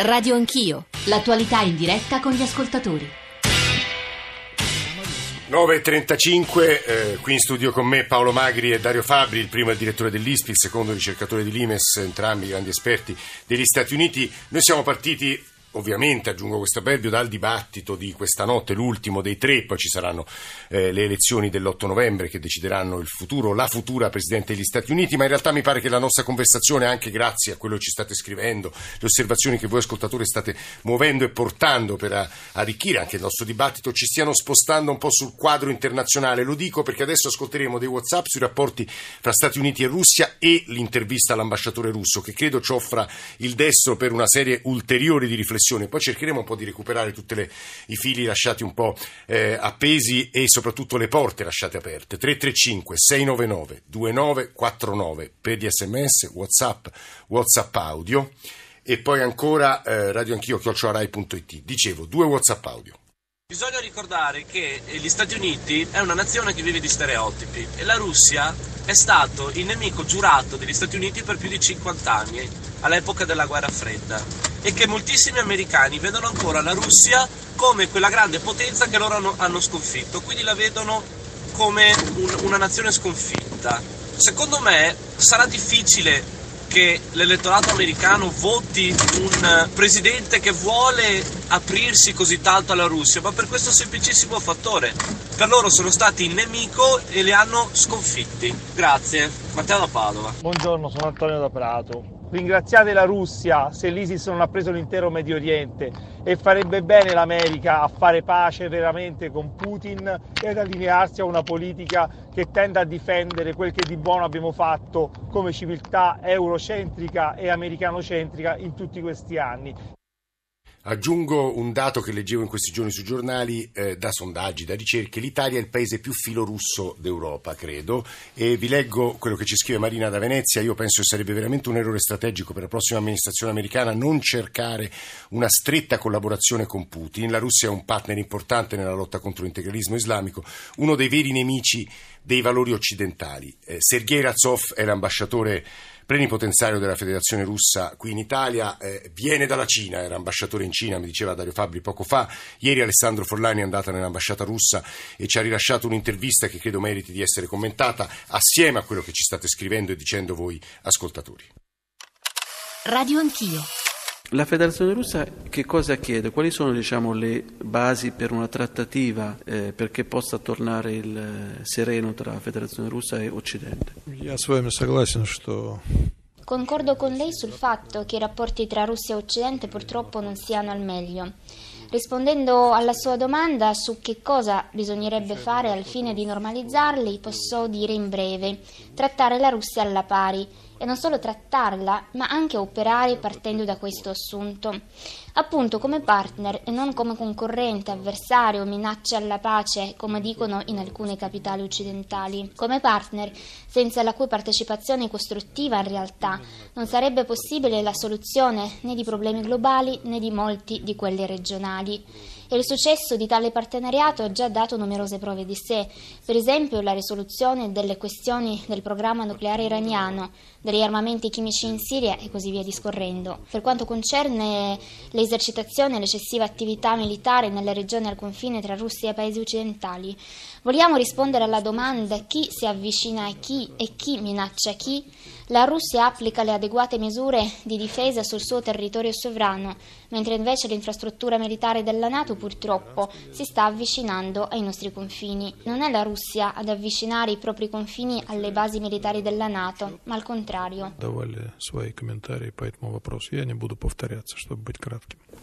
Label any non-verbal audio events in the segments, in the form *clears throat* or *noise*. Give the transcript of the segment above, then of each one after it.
Radio Anch'io, l'attualità in diretta con gli ascoltatori. 9.35, eh, qui in studio con me Paolo Magri e Dario Fabri, il primo è il direttore dell'ISPI, il secondo ricercatore di Limes, entrambi grandi esperti degli Stati Uniti. Noi siamo partiti Ovviamente, aggiungo questo avverbio, dal dibattito di questa notte, l'ultimo dei tre, poi ci saranno eh, le elezioni dell'8 novembre che decideranno il futuro, la futura Presidente degli Stati Uniti, ma in realtà mi pare che la nostra conversazione, anche grazie a quello che ci state scrivendo, le osservazioni che voi ascoltatori state muovendo e portando per arricchire anche il nostro dibattito, ci stiano spostando un po' sul quadro internazionale. Lo dico perché adesso ascolteremo dei WhatsApp sui rapporti fra Stati Uniti e Russia e l'intervista all'ambasciatore russo, che credo ci offra il destro per una serie ulteriore di riflessioni riflessione. Poi cercheremo un po' di recuperare tutti i fili lasciati un po' eh, appesi e soprattutto le porte lasciate aperte. 335 699 2949 per gli sms, whatsapp, whatsapp audio e poi ancora eh, radioanchio chiocciorai.it. Dicevo, due whatsapp audio. Bisogna ricordare che gli Stati Uniti è una nazione che vive di stereotipi e la Russia è stato il nemico giurato degli Stati Uniti per più di 50 anni, all'epoca della guerra fredda, e che moltissimi americani vedono ancora la Russia come quella grande potenza che loro hanno, hanno sconfitto, quindi la vedono come un, una nazione sconfitta. Secondo me sarà difficile che l'elettorato americano voti un presidente che vuole aprirsi così tanto alla Russia, ma per questo semplicissimo fattore. Per loro sono stati il nemico e li hanno sconfitti. Grazie. Matteo da Padova. Buongiorno, sono Antonio da Prato. Ringraziate la Russia se l'ISIS non ha preso l'intero Medio Oriente e farebbe bene l'America a fare pace veramente con Putin e ad allinearsi a una politica che tenda a difendere quel che di buono abbiamo fatto come civiltà eurocentrica e americanocentrica in tutti questi anni. Aggiungo un dato che leggevo in questi giorni sui giornali eh, da sondaggi, da ricerche. L'Italia è il paese più filorusso d'Europa, credo, e vi leggo quello che ci scrive Marina da Venezia. Io penso che sarebbe veramente un errore strategico per la prossima amministrazione americana non cercare una stretta collaborazione con Putin. La Russia è un partner importante nella lotta contro l'integralismo islamico, uno dei veri nemici dei valori occidentali. Eh, Sergei Razov è l'ambasciatore plenipotenziario della Federazione Russa qui in Italia, eh, viene dalla Cina, era ambasciatore in Cina, mi diceva Dario Fabri poco fa. Ieri Alessandro Forlani è andato nell'ambasciata russa e ci ha rilasciato un'intervista che credo meriti di essere commentata assieme a quello che ci state scrivendo e dicendo voi ascoltatori. Radio Anch'io. La Federazione russa che cosa chiede? Quali sono diciamo, le basi per una trattativa eh, perché possa tornare il eh, sereno tra la Federazione russa e Occidente? Concordo con lei sul fatto che i rapporti tra Russia e Occidente purtroppo non siano al meglio. Rispondendo alla sua domanda su che cosa bisognerebbe fare al fine di normalizzarli, posso dire in breve, trattare la Russia alla pari e non solo trattarla, ma anche operare partendo da questo assunto, appunto come partner e non come concorrente, avversario, minaccia alla pace, come dicono in alcune capitali occidentali. Come partner, senza la cui partecipazione costruttiva in realtà non sarebbe possibile la soluzione né di problemi globali né di molti di quelli regionali e il successo di tale partenariato ha già dato numerose prove di sé, per esempio la risoluzione delle questioni del programma nucleare iraniano, degli armamenti chimici in Siria e così via discorrendo. Per quanto concerne le esercitazioni e l'eccessiva attività militare nelle regioni al confine tra Russia e paesi occidentali, vogliamo rispondere alla domanda chi si avvicina a chi e chi minaccia chi? La Russia applica le adeguate misure di difesa sul suo territorio sovrano, mentre invece l'infrastruttura militare della Nato purtroppo si sta avvicinando ai nostri confini. Non è la Russia ad avvicinare i propri confini alle basi militari della Nato, ma al contrario.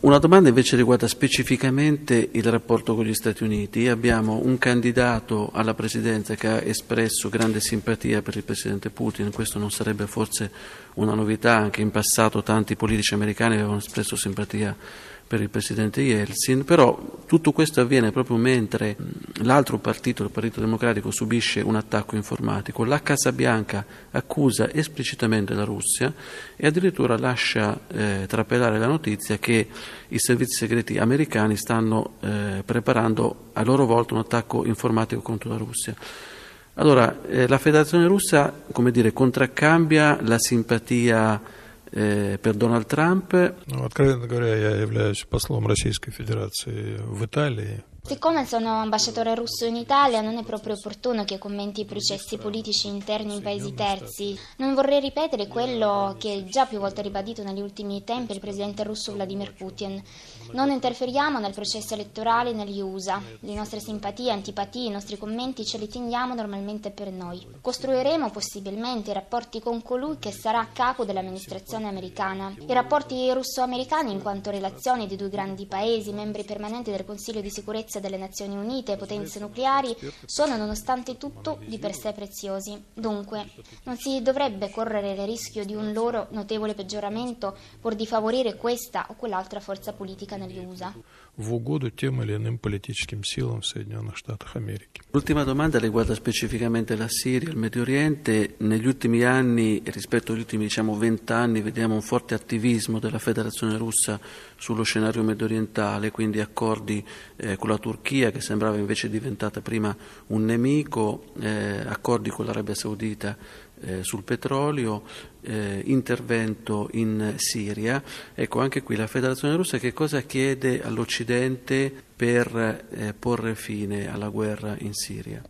Una domanda invece riguarda specificamente il rapporto con gli Stati Uniti. Abbiamo un candidato alla presidenza che ha espresso grande simpatia per il presidente Putin, questo non sarebbe sarebbe forse una novità, anche in passato tanti politici americani avevano espresso simpatia per il presidente Yeltsin, però tutto questo avviene proprio mentre l'altro partito, il Partito Democratico, subisce un attacco informatico. La Casa Bianca accusa esplicitamente la Russia e addirittura lascia eh, trapelare la notizia che i servizi segreti americani stanno eh, preparando a loro volta un attacco informatico contro la Russia. Allora, eh, la Federazione russa, come dire, contraccambia la simpatia eh, per Donald Trump. Ну, откровенно говоря, я являюсь послом Российской Федерации в Италии. Siccome sono ambasciatore russo in Italia, non è proprio opportuno che commenti i processi politici interni in paesi terzi. Non vorrei ripetere quello che già più volte ribadito negli ultimi tempi il presidente russo Vladimir Putin. Non interferiamo nel processo elettorale negli USA. Le nostre simpatie, antipatie, i nostri commenti ce li teniamo normalmente per noi. Costruiremo possibilmente i rapporti con colui che sarà a capo dell'amministrazione americana. I rapporti russo-americani in quanto relazioni di due grandi paesi, membri permanenti del Consiglio di sicurezza sicurezza delle Nazioni Unite e potenze nucleari sono nonostante tutto di per sé preziosi. Dunque, non si dovrebbe correre il rischio di un loro notevole peggioramento pur di favorire questa o quell'altra forza politica negli USA. L'ultima domanda riguarda specificamente la Siria e il Medio Oriente. Negli ultimi anni, rispetto agli ultimi diciamo, 20 anni, vediamo un forte attivismo della Federazione russa sullo scenario mediorientale, quindi accordi eh, con la Turchia che sembrava invece diventata prima un nemico, eh, accordi con l'Arabia Saudita eh, sul petrolio, eh, intervento in Siria. Ecco, anche qui la Federazione russa che cosa chiede all'Occidente per eh, porre fine alla guerra in Siria?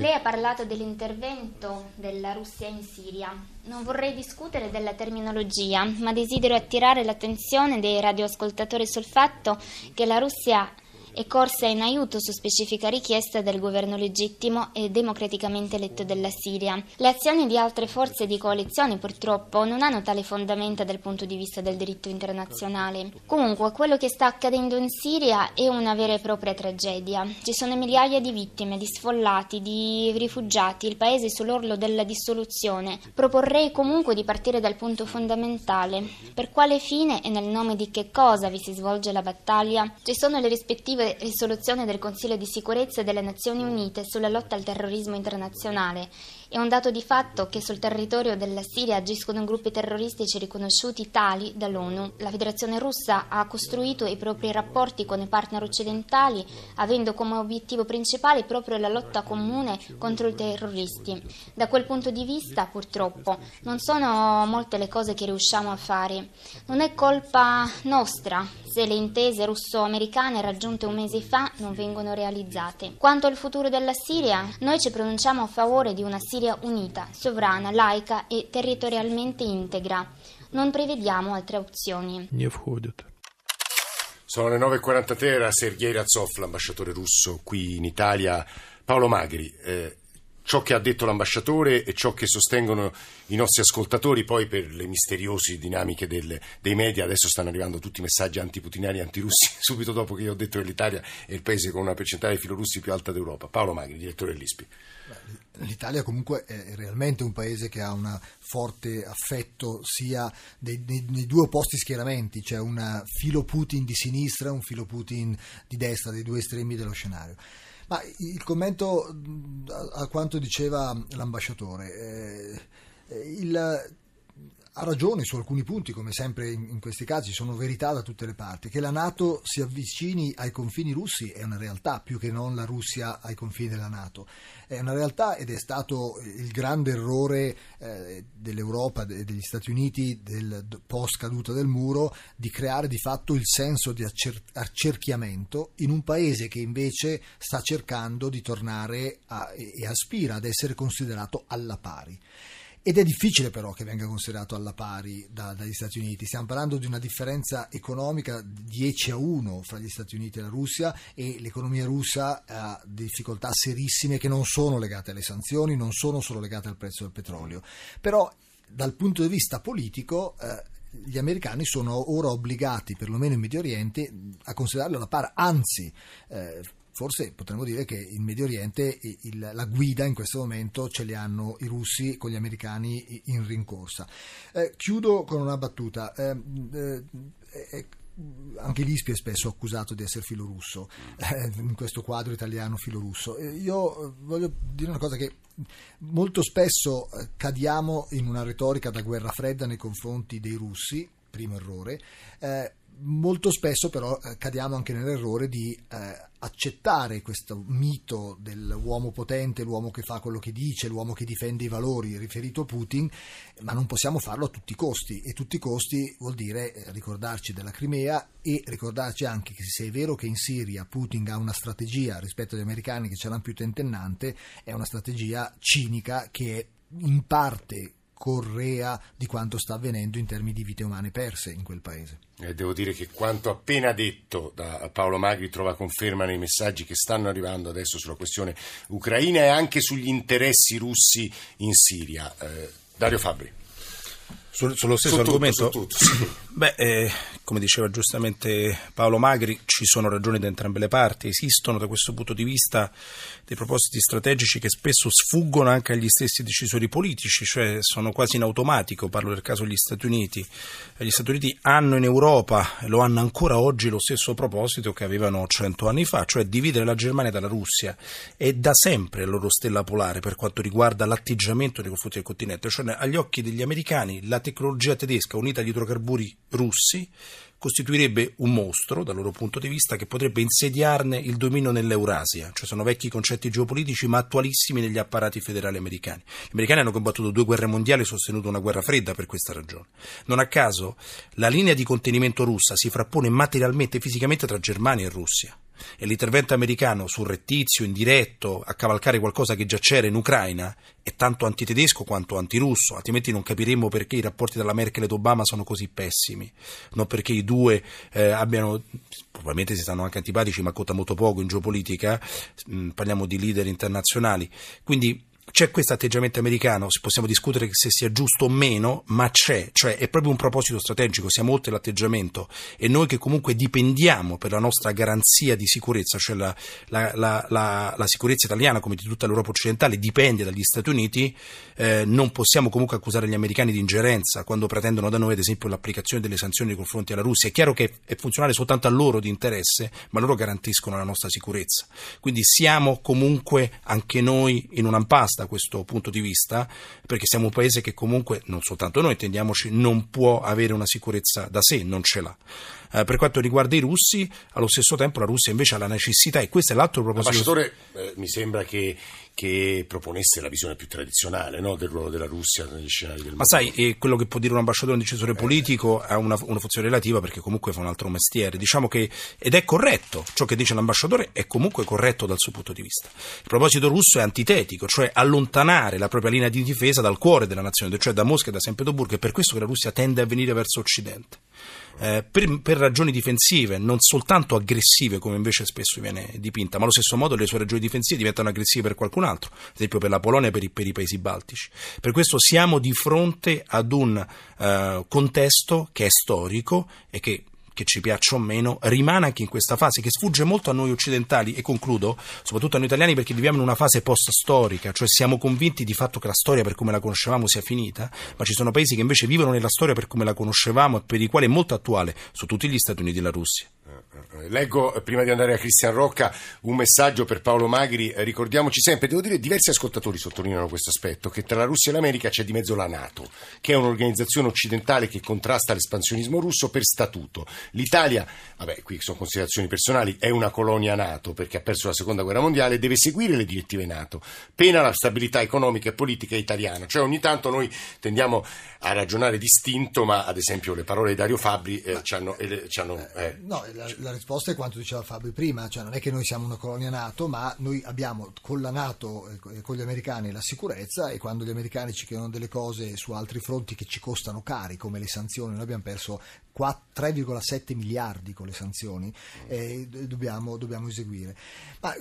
Lei ha parlato dell'intervento della Russia in Siria. Non vorrei discutere della terminologia, ma desidero attirare l'attenzione dei radioascoltatori sul fatto che la Russia e corsa in aiuto su specifica richiesta del governo legittimo e democraticamente eletto della Siria. Le azioni di altre forze di coalizione purtroppo non hanno tale fondamento dal punto di vista del diritto internazionale. Comunque quello che sta accadendo in Siria è una vera e propria tragedia. Ci sono migliaia di vittime, di sfollati, di rifugiati, il paese è sull'orlo della dissoluzione. Proporrei comunque di partire dal punto fondamentale. Per quale fine e nel nome di che cosa vi si svolge la battaglia? Ci sono le rispettive risoluzione del Consiglio di sicurezza delle Nazioni Unite sulla lotta al terrorismo internazionale è un dato di fatto che sul territorio della Siria agiscono gruppi terroristici riconosciuti tali dall'ONU. La Federazione russa ha costruito i propri rapporti con i partner occidentali avendo come obiettivo principale proprio la lotta comune contro i terroristi. Da quel punto di vista, purtroppo, non sono molte le cose che riusciamo a fare. Non è colpa nostra se le intese russo-americane raggiunte un mese fa non vengono realizzate. Quanto al futuro della Siria, noi ci pronunciamo a favore di una Siria Siria unita, sovrana, laica e territorialmente integra. Non prevediamo altre opzioni. Sono le 9.43, era Sergei Razov, l'ambasciatore russo qui in Italia. Paolo Magri, eh, ciò che ha detto l'ambasciatore e ciò che sostengono i nostri ascoltatori, poi per le misteriose dinamiche del, dei media, adesso stanno arrivando tutti i messaggi antiputinari e antirussi, *laughs* subito dopo che io ho detto che l'Italia è il paese con una percentuale di filorussi più alta d'Europa. Paolo Magri, direttore dell'ISPI. L'Italia comunque è realmente un paese che ha un forte affetto sia nei, nei, nei, due opposti schieramenti, c'è un filo Putin di sinistra e un filo Putin di destra, dei due estremi dello scenario. Ma il commento a, quanto diceva l'ambasciatore, eh, il ha ragione su alcuni punti, come sempre in, questi casi, sono verità da tutte le parti. Che la Nato si avvicini ai confini russi è una realtà, più che non la Russia ai confini della Nato. È una realtà ed è stato il grande errore eh, dell'Europa e degli Stati Uniti del post caduta del muro di creare di fatto il senso di accer- accerchiamento in un paese che invece sta cercando di tornare a, e aspira ad essere considerato alla pari. Ed è difficile però che venga considerato alla pari da, dagli Stati Uniti. Stiamo parlando di una differenza economica 10 a 1 fra gli Stati Uniti e la Russia e l'economia russa ha difficoltà serissime che non sono legate alle sanzioni, non sono solo legate al prezzo del petrolio. Però dal punto di vista politico eh, gli americani sono ora obbligati, perlomeno in Medio Oriente, a considerarlo alla pari, anzi eh, forse potremmo dire che in Medio Oriente il, la guida in questo momento ce li hanno i russi con gli americani in rincorsa. Eh, chiudo con una battuta. Eh, eh, eh anche l'ISPI è spesso accusato di essere filorusso, eh, in questo quadro italiano filorusso. Eh, io voglio dire una cosa che molto spesso cadiamo in una retorica da guerra fredda nei confronti dei russi, primo errore, molto spesso però eh, cadiamo anche nell'errore di eh, accettare questo mito dell'uomo potente, l'uomo che fa quello che dice, l'uomo che difende i valori riferito a Putin, ma non possiamo farlo a tutti i costi. E tutti i costi vuol dire eh, ricordarci della Crimea e ricordarci anche che se è vero che in Siria Putin ha una strategia rispetto agli americani che ce l'hanno più tentennante, è una strategia cinica che è in parte correa di quanto sta avvenendo in termini di vite umane perse in quel paese. Eh, devo dire che quanto appena detto da Paolo Magri trova conferma nei messaggi che stanno arrivando adesso sulla questione ucraina e anche sugli interessi russi in Siria. Eh, Dario Fabri. Sul, sullo stesso su argomento? Tutto, su tutto. *clears throat* Beh, eh, come diceva giustamente Paolo Magri, ci sono ragioni da entrambe le parti, esistono da questo punto di vista dei propositi strategici che spesso sfuggono anche agli stessi decisori politici, cioè sono quasi in automatico, parlo del caso degli Stati Uniti. Gli Stati Uniti hanno in Europa, e lo hanno ancora oggi, lo stesso proposito che avevano cento anni fa, cioè dividere la Germania dalla Russia. È da sempre la loro stella polare per quanto riguarda l'atteggiamento nei confronti del continente, cioè agli occhi degli americani la tecnologia tedesca unita agli idrocarburi russi costituirebbe un mostro dal loro punto di vista che potrebbe insediarne il dominio nell'Eurasia, cioè sono vecchi concetti geopolitici ma attualissimi negli apparati federali americani. Gli americani hanno combattuto due guerre mondiali e sostenuto una guerra fredda per questa ragione. Non a caso la linea di contenimento russa si frappone materialmente e fisicamente tra Germania e Russia e l'intervento americano surrettizio, indiretto, a cavalcare qualcosa che già c'era in Ucraina è tanto antitedesco quanto antirusso, altrimenti non capiremmo perché i rapporti tra Merkel ed Obama sono così pessimi, non perché i due eh, abbiano, probabilmente si stanno anche antipatici, ma conta molto poco in geopolitica, mh, parliamo di leader internazionali, quindi c'è questo atteggiamento americano, possiamo discutere se sia giusto o meno, ma c'è, cioè è proprio un proposito strategico, siamo oltre l'atteggiamento e noi che comunque dipendiamo per la nostra garanzia di sicurezza, cioè la, la, la, la sicurezza italiana come di tutta l'Europa occidentale dipende dagli Stati Uniti, eh, non possiamo comunque accusare gli americani di ingerenza quando pretendono da noi ad esempio l'applicazione delle sanzioni nei confronti della Russia. È chiaro che è funzionale soltanto a loro di interesse, ma loro garantiscono la nostra sicurezza. Quindi siamo comunque anche noi in un impasse da questo punto di vista, perché siamo un paese che comunque, non soltanto noi, intendiamoci, non può avere una sicurezza da sé, non ce l'ha. Eh, per quanto riguarda i russi, allo stesso tempo la Russia invece ha la necessità, e questo è l'altro proposito. L'ambasciatore eh, mi sembra che, che, proponesse la visione più tradizionale no? del ruolo della Russia negli scenari del mondo. Ma sai, eh, quello che può dire un ambasciatore, un decisore politico, ha una, una, funzione relativa perché comunque fa un altro mestiere. Diciamo che, ed è corretto, ciò che dice l'ambasciatore è comunque corretto dal suo punto di vista. Il proposito russo è antitetico, cioè allontanare la propria linea di difesa dal cuore della nazione, cioè da Mosca e da San Pietroburgo, è per questo che la Russia tende a venire verso Occidente eh, per, per, ragioni difensive, non soltanto aggressive come invece spesso viene dipinta, ma allo stesso modo le sue ragioni difensive diventano aggressive per qualcun altro, ad esempio per la Polonia e per, per i, paesi baltici. Per questo siamo di fronte ad un eh, contesto che è storico e che che ci piaccia o meno, rimane anche in questa fase che sfugge molto a noi occidentali e concludo, soprattutto a noi italiani perché viviamo in una fase post-storica, cioè siamo convinti di fatto che la storia per come la conoscevamo sia finita, ma ci sono paesi che invece vivono nella storia per come la conoscevamo e per i quali è molto attuale, su tutti gli Stati Uniti e la Russia. Eh, leggo, eh, prima di andare a Cristian Rocca, un messaggio per Paolo Magri. Eh, ricordiamoci sempre, devo dire, diversi ascoltatori sottolineano questo aspetto, che tra la Russia e l'America c'è di mezzo la Nato, che è un'organizzazione occidentale che contrasta l'espansionismo russo per statuto. L'Italia, vabbè, qui sono considerazioni personali, è una colonia Nato perché ha perso la seconda guerra mondiale e deve seguire le direttive Nato, pena la stabilità economica e politica italiana. Cioè ogni tanto noi tendiamo a ragionare distinto, ma ad esempio le parole di Dario Fabri eh, ci hanno... Eh, eh, no, la, la, risposta è quanto diceva Fabio prima, cioè non è che noi siamo una colonia Nato, ma noi abbiamo con la Nato e con gli americani la sicurezza e quando gli americani ci chiedono delle cose su altri fronti che ci costano cari, come le sanzioni, noi abbiamo perso 3,7 miliardi con le sanzioni e dobbiamo, dobbiamo eseguire. Ma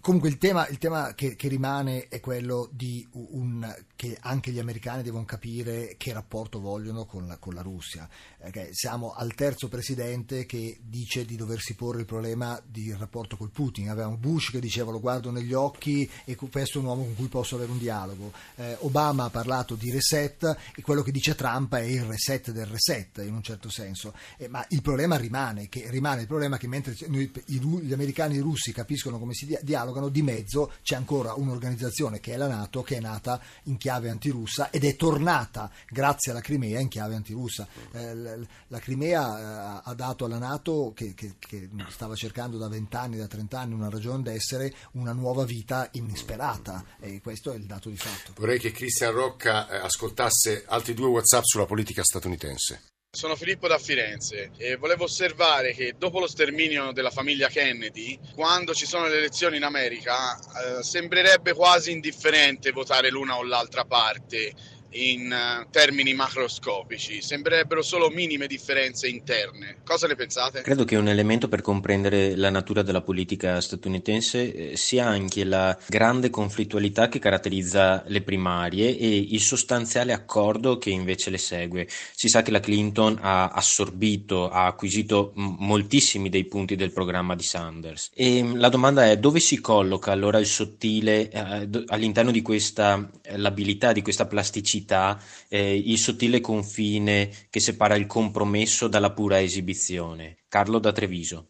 comunque il tema, il tema che, che, rimane è quello di un, che anche gli americani devono capire che rapporto vogliono con la, con la Russia. Eh, siamo al terzo presidente che dice di doversi porre il problema del rapporto col Putin. Avevamo Bush che diceva lo guardo negli occhi e questo è un uomo con cui posso avere un dialogo. Eh, Obama ha parlato di reset e quello che dice Trump è il reset del reset in un certo senso senso. Eh, ma il problema rimane, che rimane il problema che mentre noi, gli americani e i russi capiscono come si dialogano, di mezzo c'è ancora un'organizzazione che è la Nato, che è nata in chiave antirussa ed è tornata grazie alla Crimea in chiave antirussa. Eh, la Crimea eh, ha dato alla Nato, che, che, che stava cercando da 20 anni, da 30 anni, una ragione d'essere, una nuova vita inesperata e questo è il dato di fatto. Vorrei che Cristian Rocca eh, ascoltasse altri due WhatsApp sulla politica statunitense. Sono Filippo da Firenze e volevo osservare che dopo lo sterminio della famiglia Kennedy, quando ci sono le elezioni in America, eh, sembrerebbe quasi indifferente votare l'una o l'altra parte in eh, termini macroscopici, sembrerebbero solo minime differenze interne. Cosa ne pensate? Credo che un elemento per comprendere la natura della politica statunitense eh, sia anche la grande conflittualità che caratterizza le primarie e il sostanziale accordo che invece le segue. Si sa che la Clinton ha assorbito, ha acquisito moltissimi dei punti del programma di Sanders. E la domanda è dove si colloca allora il sottile eh, all'interno di questa eh, l'abilità, di questa plasticità complessità, eh, il sottile confine che separa il compromesso dalla pura esibizione. Carlo da Treviso.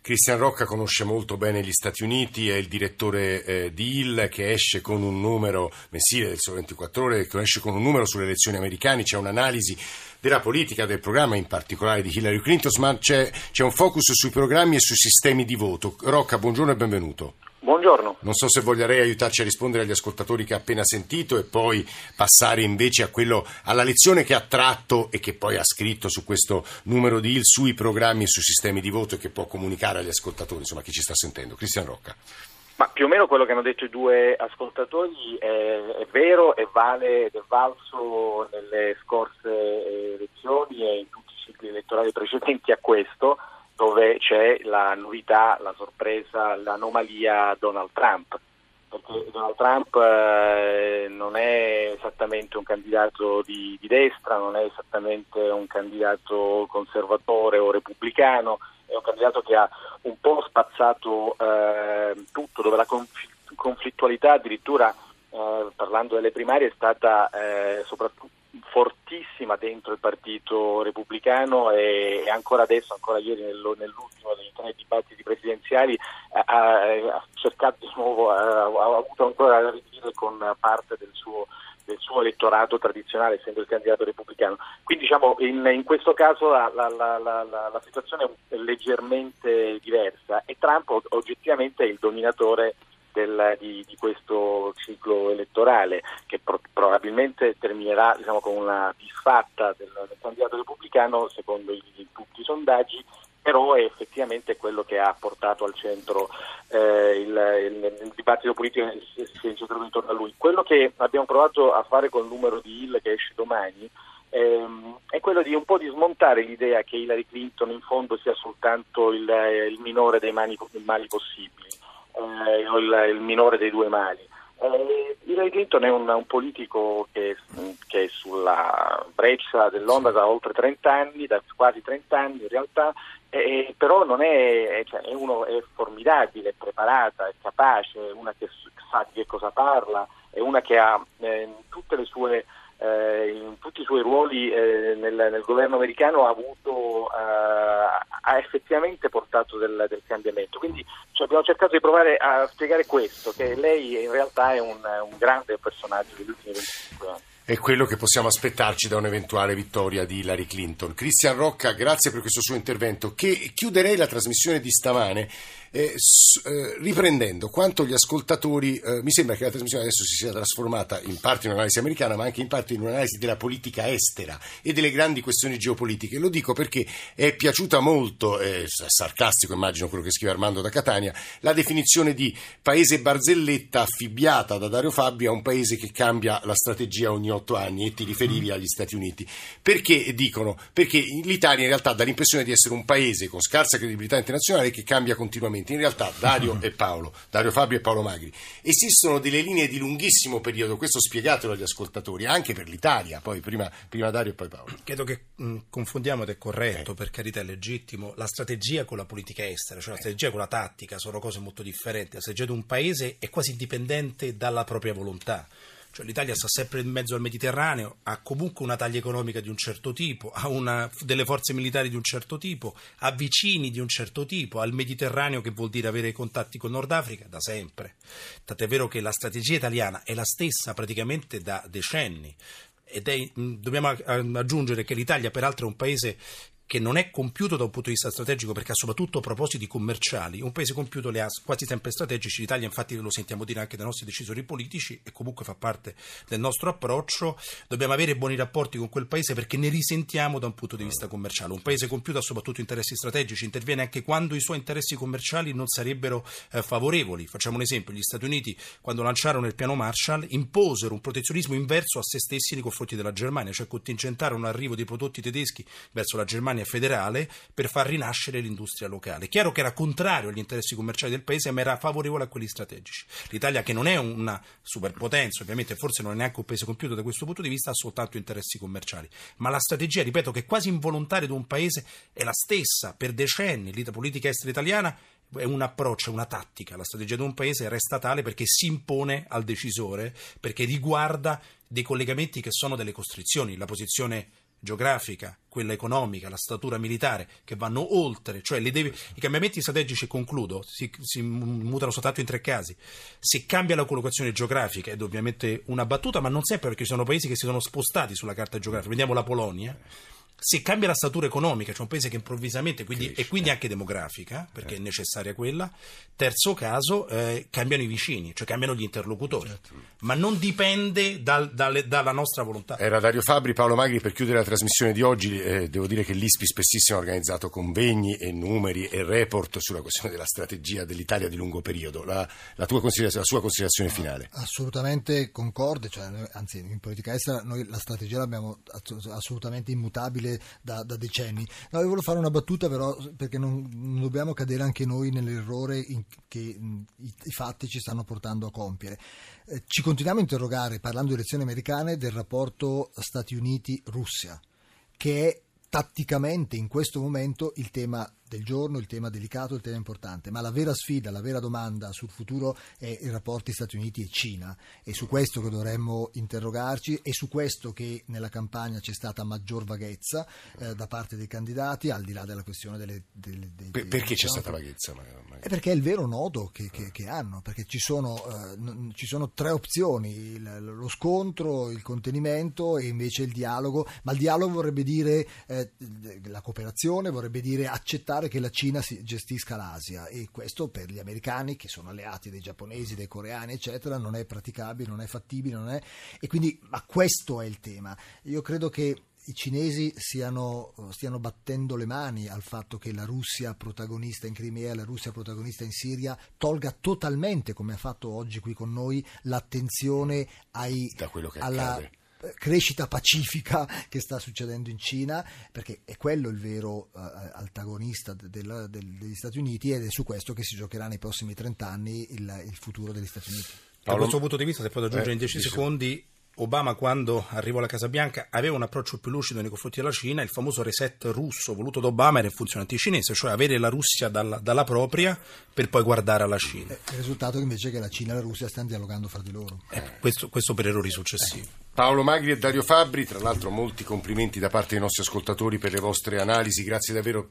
Cristian Rocca conosce molto bene gli Stati Uniti, è il direttore eh, di IL che esce con un numero mensile del Sole 24 Ore, che esce con un numero sulle elezioni americane, c'è un'analisi della politica, del programma, in particolare di Hillary Clinton, ma c'è, c'è un focus sui programmi e sui sistemi di voto. Rocca, buongiorno e benvenuto. Buongiorno. Non so se voglia lei aiutarci a rispondere agli ascoltatori che ha appena sentito e poi passare invece a quello, alla lezione che ha tratto e che poi ha scritto su questo numero di IL sui programmi e sui sistemi di voto e che può comunicare agli ascoltatori, insomma chi ci sta sentendo. Cristian Rocca. Ma più o meno quello che hanno detto i due ascoltatori è, è vero e vale ed è valso nelle scorse elezioni e in tutti i cicli elettorali precedenti a questo dove c'è la novità, la sorpresa, l'anomalia Donald Trump. Perché Donald Trump eh, non è esattamente un candidato di, di, destra, non è esattamente un candidato conservatore o repubblicano, è un candidato che ha un po' spazzato eh, tutto, dove la conflittualità addirittura, eh, parlando delle primarie, è stata eh, soprattutto fortissima dentro il partito repubblicano e, e ancora adesso, ancora ieri nello, nell'ultimo dei tre dibattiti presidenziali ha, ha cercato di nuovo, ha, ha avuto ancora da ridire con parte del suo del suo elettorato tradizionale, essendo il candidato repubblicano. Quindi diciamo, in, in questo caso la, la, la, la, situazione è leggermente diversa e Trump oggettivamente è il dominatore del, di, di, questo ciclo elettorale che pro, probabilmente terminerà diciamo, con una disfatta del, del candidato repubblicano secondo i, tutti i sondaggi però è effettivamente quello che ha portato al centro eh, il, il, il, dibattito politico che si è incentrato intorno a lui. Quello che abbiamo provato a fare con il numero di Hill che esce domani ehm, è quello di un po' di smontare l'idea che Hillary Clinton in fondo sia soltanto il, il minore dei mali, mali possibili il, il, minore dei due mali. Eh, Hillary Clinton è un, un politico che, che, è sulla breccia dell'onda da oltre 30 anni, da quasi 30 anni in realtà, eh, però non è, cioè, è, uno, è formidabile, è preparata, è capace, è una che sa di che cosa parla, è una che ha eh, tutte le sue eh, in tutti i suoi ruoli eh, nel, nel, governo americano ha, avuto, eh, ha effettivamente portato del, del cambiamento. Quindi cioè, abbiamo cercato di provare a spiegare questo, che lei in realtà è un, un grande personaggio degli ultimi 25 anni è quello che possiamo aspettarci da un'eventuale vittoria di Hillary Clinton. Cristian Rocca, grazie per questo suo intervento. Che chiuderei la trasmissione di stamane eh, eh, riprendendo quanto gli ascoltatori, eh, mi sembra che la trasmissione adesso si sia trasformata in parte in un'analisi americana, ma anche in parte in un'analisi della politica estera e delle grandi questioni geopolitiche. Lo dico perché è piaciuta molto, è sarcastico immagino quello che scrive Armando da Catania, la definizione di paese barzelletta affibbiata da Dario Fabio a un paese che cambia la strategia ogni otto anni e ti riferivi agli Stati Uniti. Perché dicono? Perché l'Italia in realtà dà l'impressione di essere un paese con scarsa credibilità internazionale che cambia continuamente in realtà Dario *laughs* e Paolo, Dario Fabio e Paolo Magri, esistono delle linee di lunghissimo periodo, questo spiegatelo agli ascoltatori, anche per l'Italia, poi prima, prima Dario e poi Paolo. Credo che mh, confondiamo ed è corretto, eh. per carità è legittimo, la strategia con la politica estera, cioè la strategia con la tattica sono cose molto differenti, la strategia di un paese è quasi indipendente dalla propria volontà Cioè, L'Italia sta sempre in mezzo al Mediterraneo, ha comunque una taglia economica di un certo tipo, ha una, delle forze militari di un certo tipo, ha vicini di un certo tipo, ha il Mediterraneo che vuol dire avere contatti con Nord Africa da sempre. Tant'è vero che la strategia italiana è la stessa praticamente da decenni. Ed è, dobbiamo aggiungere che l'Italia peraltro è un paese che non è compiuto da un punto di vista strategico perché ha soprattutto propositi commerciali. Un paese compiuto le ha quasi sempre strategici. L'Italia, infatti, lo sentiamo dire anche dai nostri decisori politici e comunque fa parte del nostro approccio. Dobbiamo avere buoni rapporti con quel paese perché ne risentiamo da un punto di vista commerciale. Un paese compiuto ha soprattutto interessi strategici, interviene anche quando i suoi interessi commerciali non sarebbero eh, favorevoli. Facciamo un esempio: gli Stati Uniti, quando lanciarono il piano Marshall, imposero un protezionismo inverso a se stessi nei confronti della Germania, cioè contingentarono l'arrivo dei prodotti tedeschi verso la Germania Germania federale per far rinascere l'industria locale. Chiaro che era contrario agli interessi commerciali del paese, ma era favorevole a quelli strategici. L'Italia, che non è una superpotenza, ovviamente forse non è neanche un paese compiuto da questo punto di vista, ha soltanto interessi commerciali. Ma la strategia, ripeto, che è quasi involontaria di un paese è la stessa per decenni. La politica estera italiana è un approccio, una tattica. La strategia di un paese resta tale perché si impone al decisore, perché riguarda dei collegamenti che sono delle costrizioni. La posizione geografica, quella economica, la statura militare, che vanno oltre, cioè deve, i cambiamenti strategici, concludo, si, si, mutano soltanto in tre casi. Se cambia la collocazione geografica, ed ovviamente una battuta, ma non sempre perché ci sono paesi che si sono spostati sulla carta geografica, vediamo la Polonia se cambia la statura economica, cioè un paese che improvvisamente, quindi, e quindi anche demografica, perché eh. è necessaria quella, terzo caso, eh, cambiano i vicini, cioè cambiano gli interlocutori, certo. ma non dipende dal, dalle, dalla nostra volontà. Era Dario Fabri, Paolo Magri, per chiudere la trasmissione di oggi, eh, devo dire che l'ISPI spessissimo ha organizzato convegni e numeri e report sulla questione della strategia dell'Italia di lungo periodo. La, la, la sua considerazione finale? Assolutamente concorde, cioè, anzi in politica estera noi la strategia l'abbiamo assolutamente immutabile possibile da, da decenni. No, io volevo fare una battuta però perché non, non dobbiamo cadere anche noi nell'errore in, che mh, i, i, fatti ci stanno portando a compiere. Eh, ci continuiamo a interrogare, parlando di elezioni americane, del rapporto Stati Uniti-Russia, che è tatticamente in questo momento il tema del giorno, il tema delicato, il tema importante, ma la vera sfida, la vera domanda sul futuro è i rapporti Stati Uniti e Cina. È su questo che dovremmo interrogarci, è su questo che nella campagna c'è stata maggior vaghezza eh, da parte dei candidati, al di là della questione delle... delle, delle per, perché c'è stata vaghezza? È perché è il vero nodo che, che, che hanno, perché ci sono, eh, n- ci sono tre opzioni, il, lo scontro, il contenimento e invece il dialogo, ma il dialogo vorrebbe dire eh, la cooperazione, vorrebbe dire accettare accettare che la Cina gestisca l'Asia e questo per gli americani che sono alleati dei giapponesi, dei coreani eccetera non è praticabile, non è fattibile non è... e quindi ma questo è il tema. Io credo che i cinesi siano, stiano battendo le mani al fatto che la Russia protagonista in Crimea, la Russia protagonista in Siria, tolga totalmente, come ha fatto oggi qui con noi, l'attenzione ai, alla, accade crescita pacifica *laughs* che sta succedendo in Cina, perché è quello il vero uh, antagonista del, del, degli Stati Uniti ed è su questo che si giocherà nei prossimi 30 anni il, il futuro degli Stati Uniti. Da questo punto di vista, se posso aggiungere eh, in 10 secondi, Obama quando arrivò alla Casa Bianca aveva un approccio più lucido nei confronti della Cina, il famoso reset russo voluto da Obama era in funzione anticinese, cioè avere la Russia dalla, dalla propria per poi guardare alla Cina. Il risultato invece è che la Cina e la Russia stanno dialogando fra di loro. Eh, questo, questo, per errori successivi. Paolo Magri e Dario Fabbri, tra l'altro molti complimenti da parte dei nostri ascoltatori per le vostre analisi, grazie davvero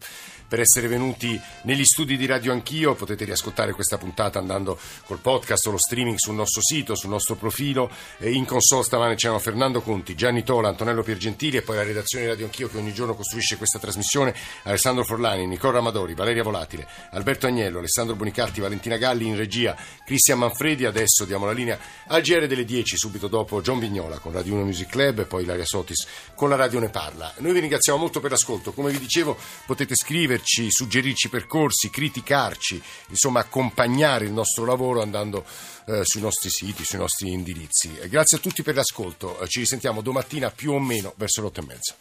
per essere venuti negli studi di Radio Anch'io, potete riascoltare questa puntata andando col podcast o lo streaming sul nostro sito, sul nostro profilo, in console stamane c'erano Fernando Conti, Gianni Tola, Antonello Piergentili e poi la redazione di Radio Anch'io che ogni giorno costruisce questa trasmissione, Alessandro Forlani, Nicola Amadori, Valeria Volatile, Alberto Agnello, Alessandro Bonicatti, Valentina Galli in regia, Cristian Manfredi, adesso diamo la linea al GR delle 10, subito dopo John Vignola con Radio 1 Music Club e poi Ilaria Sotis con la Radio Ne Parla. Noi vi ringraziamo molto per l'ascolto, come vi dicevo potete scriverci, suggerirci percorsi, criticarci, insomma accompagnare il nostro lavoro andando eh, sui nostri siti, sui nostri indirizzi. Grazie a tutti per l'ascolto, eh, ci risentiamo domattina più o meno verso le otto e mezza.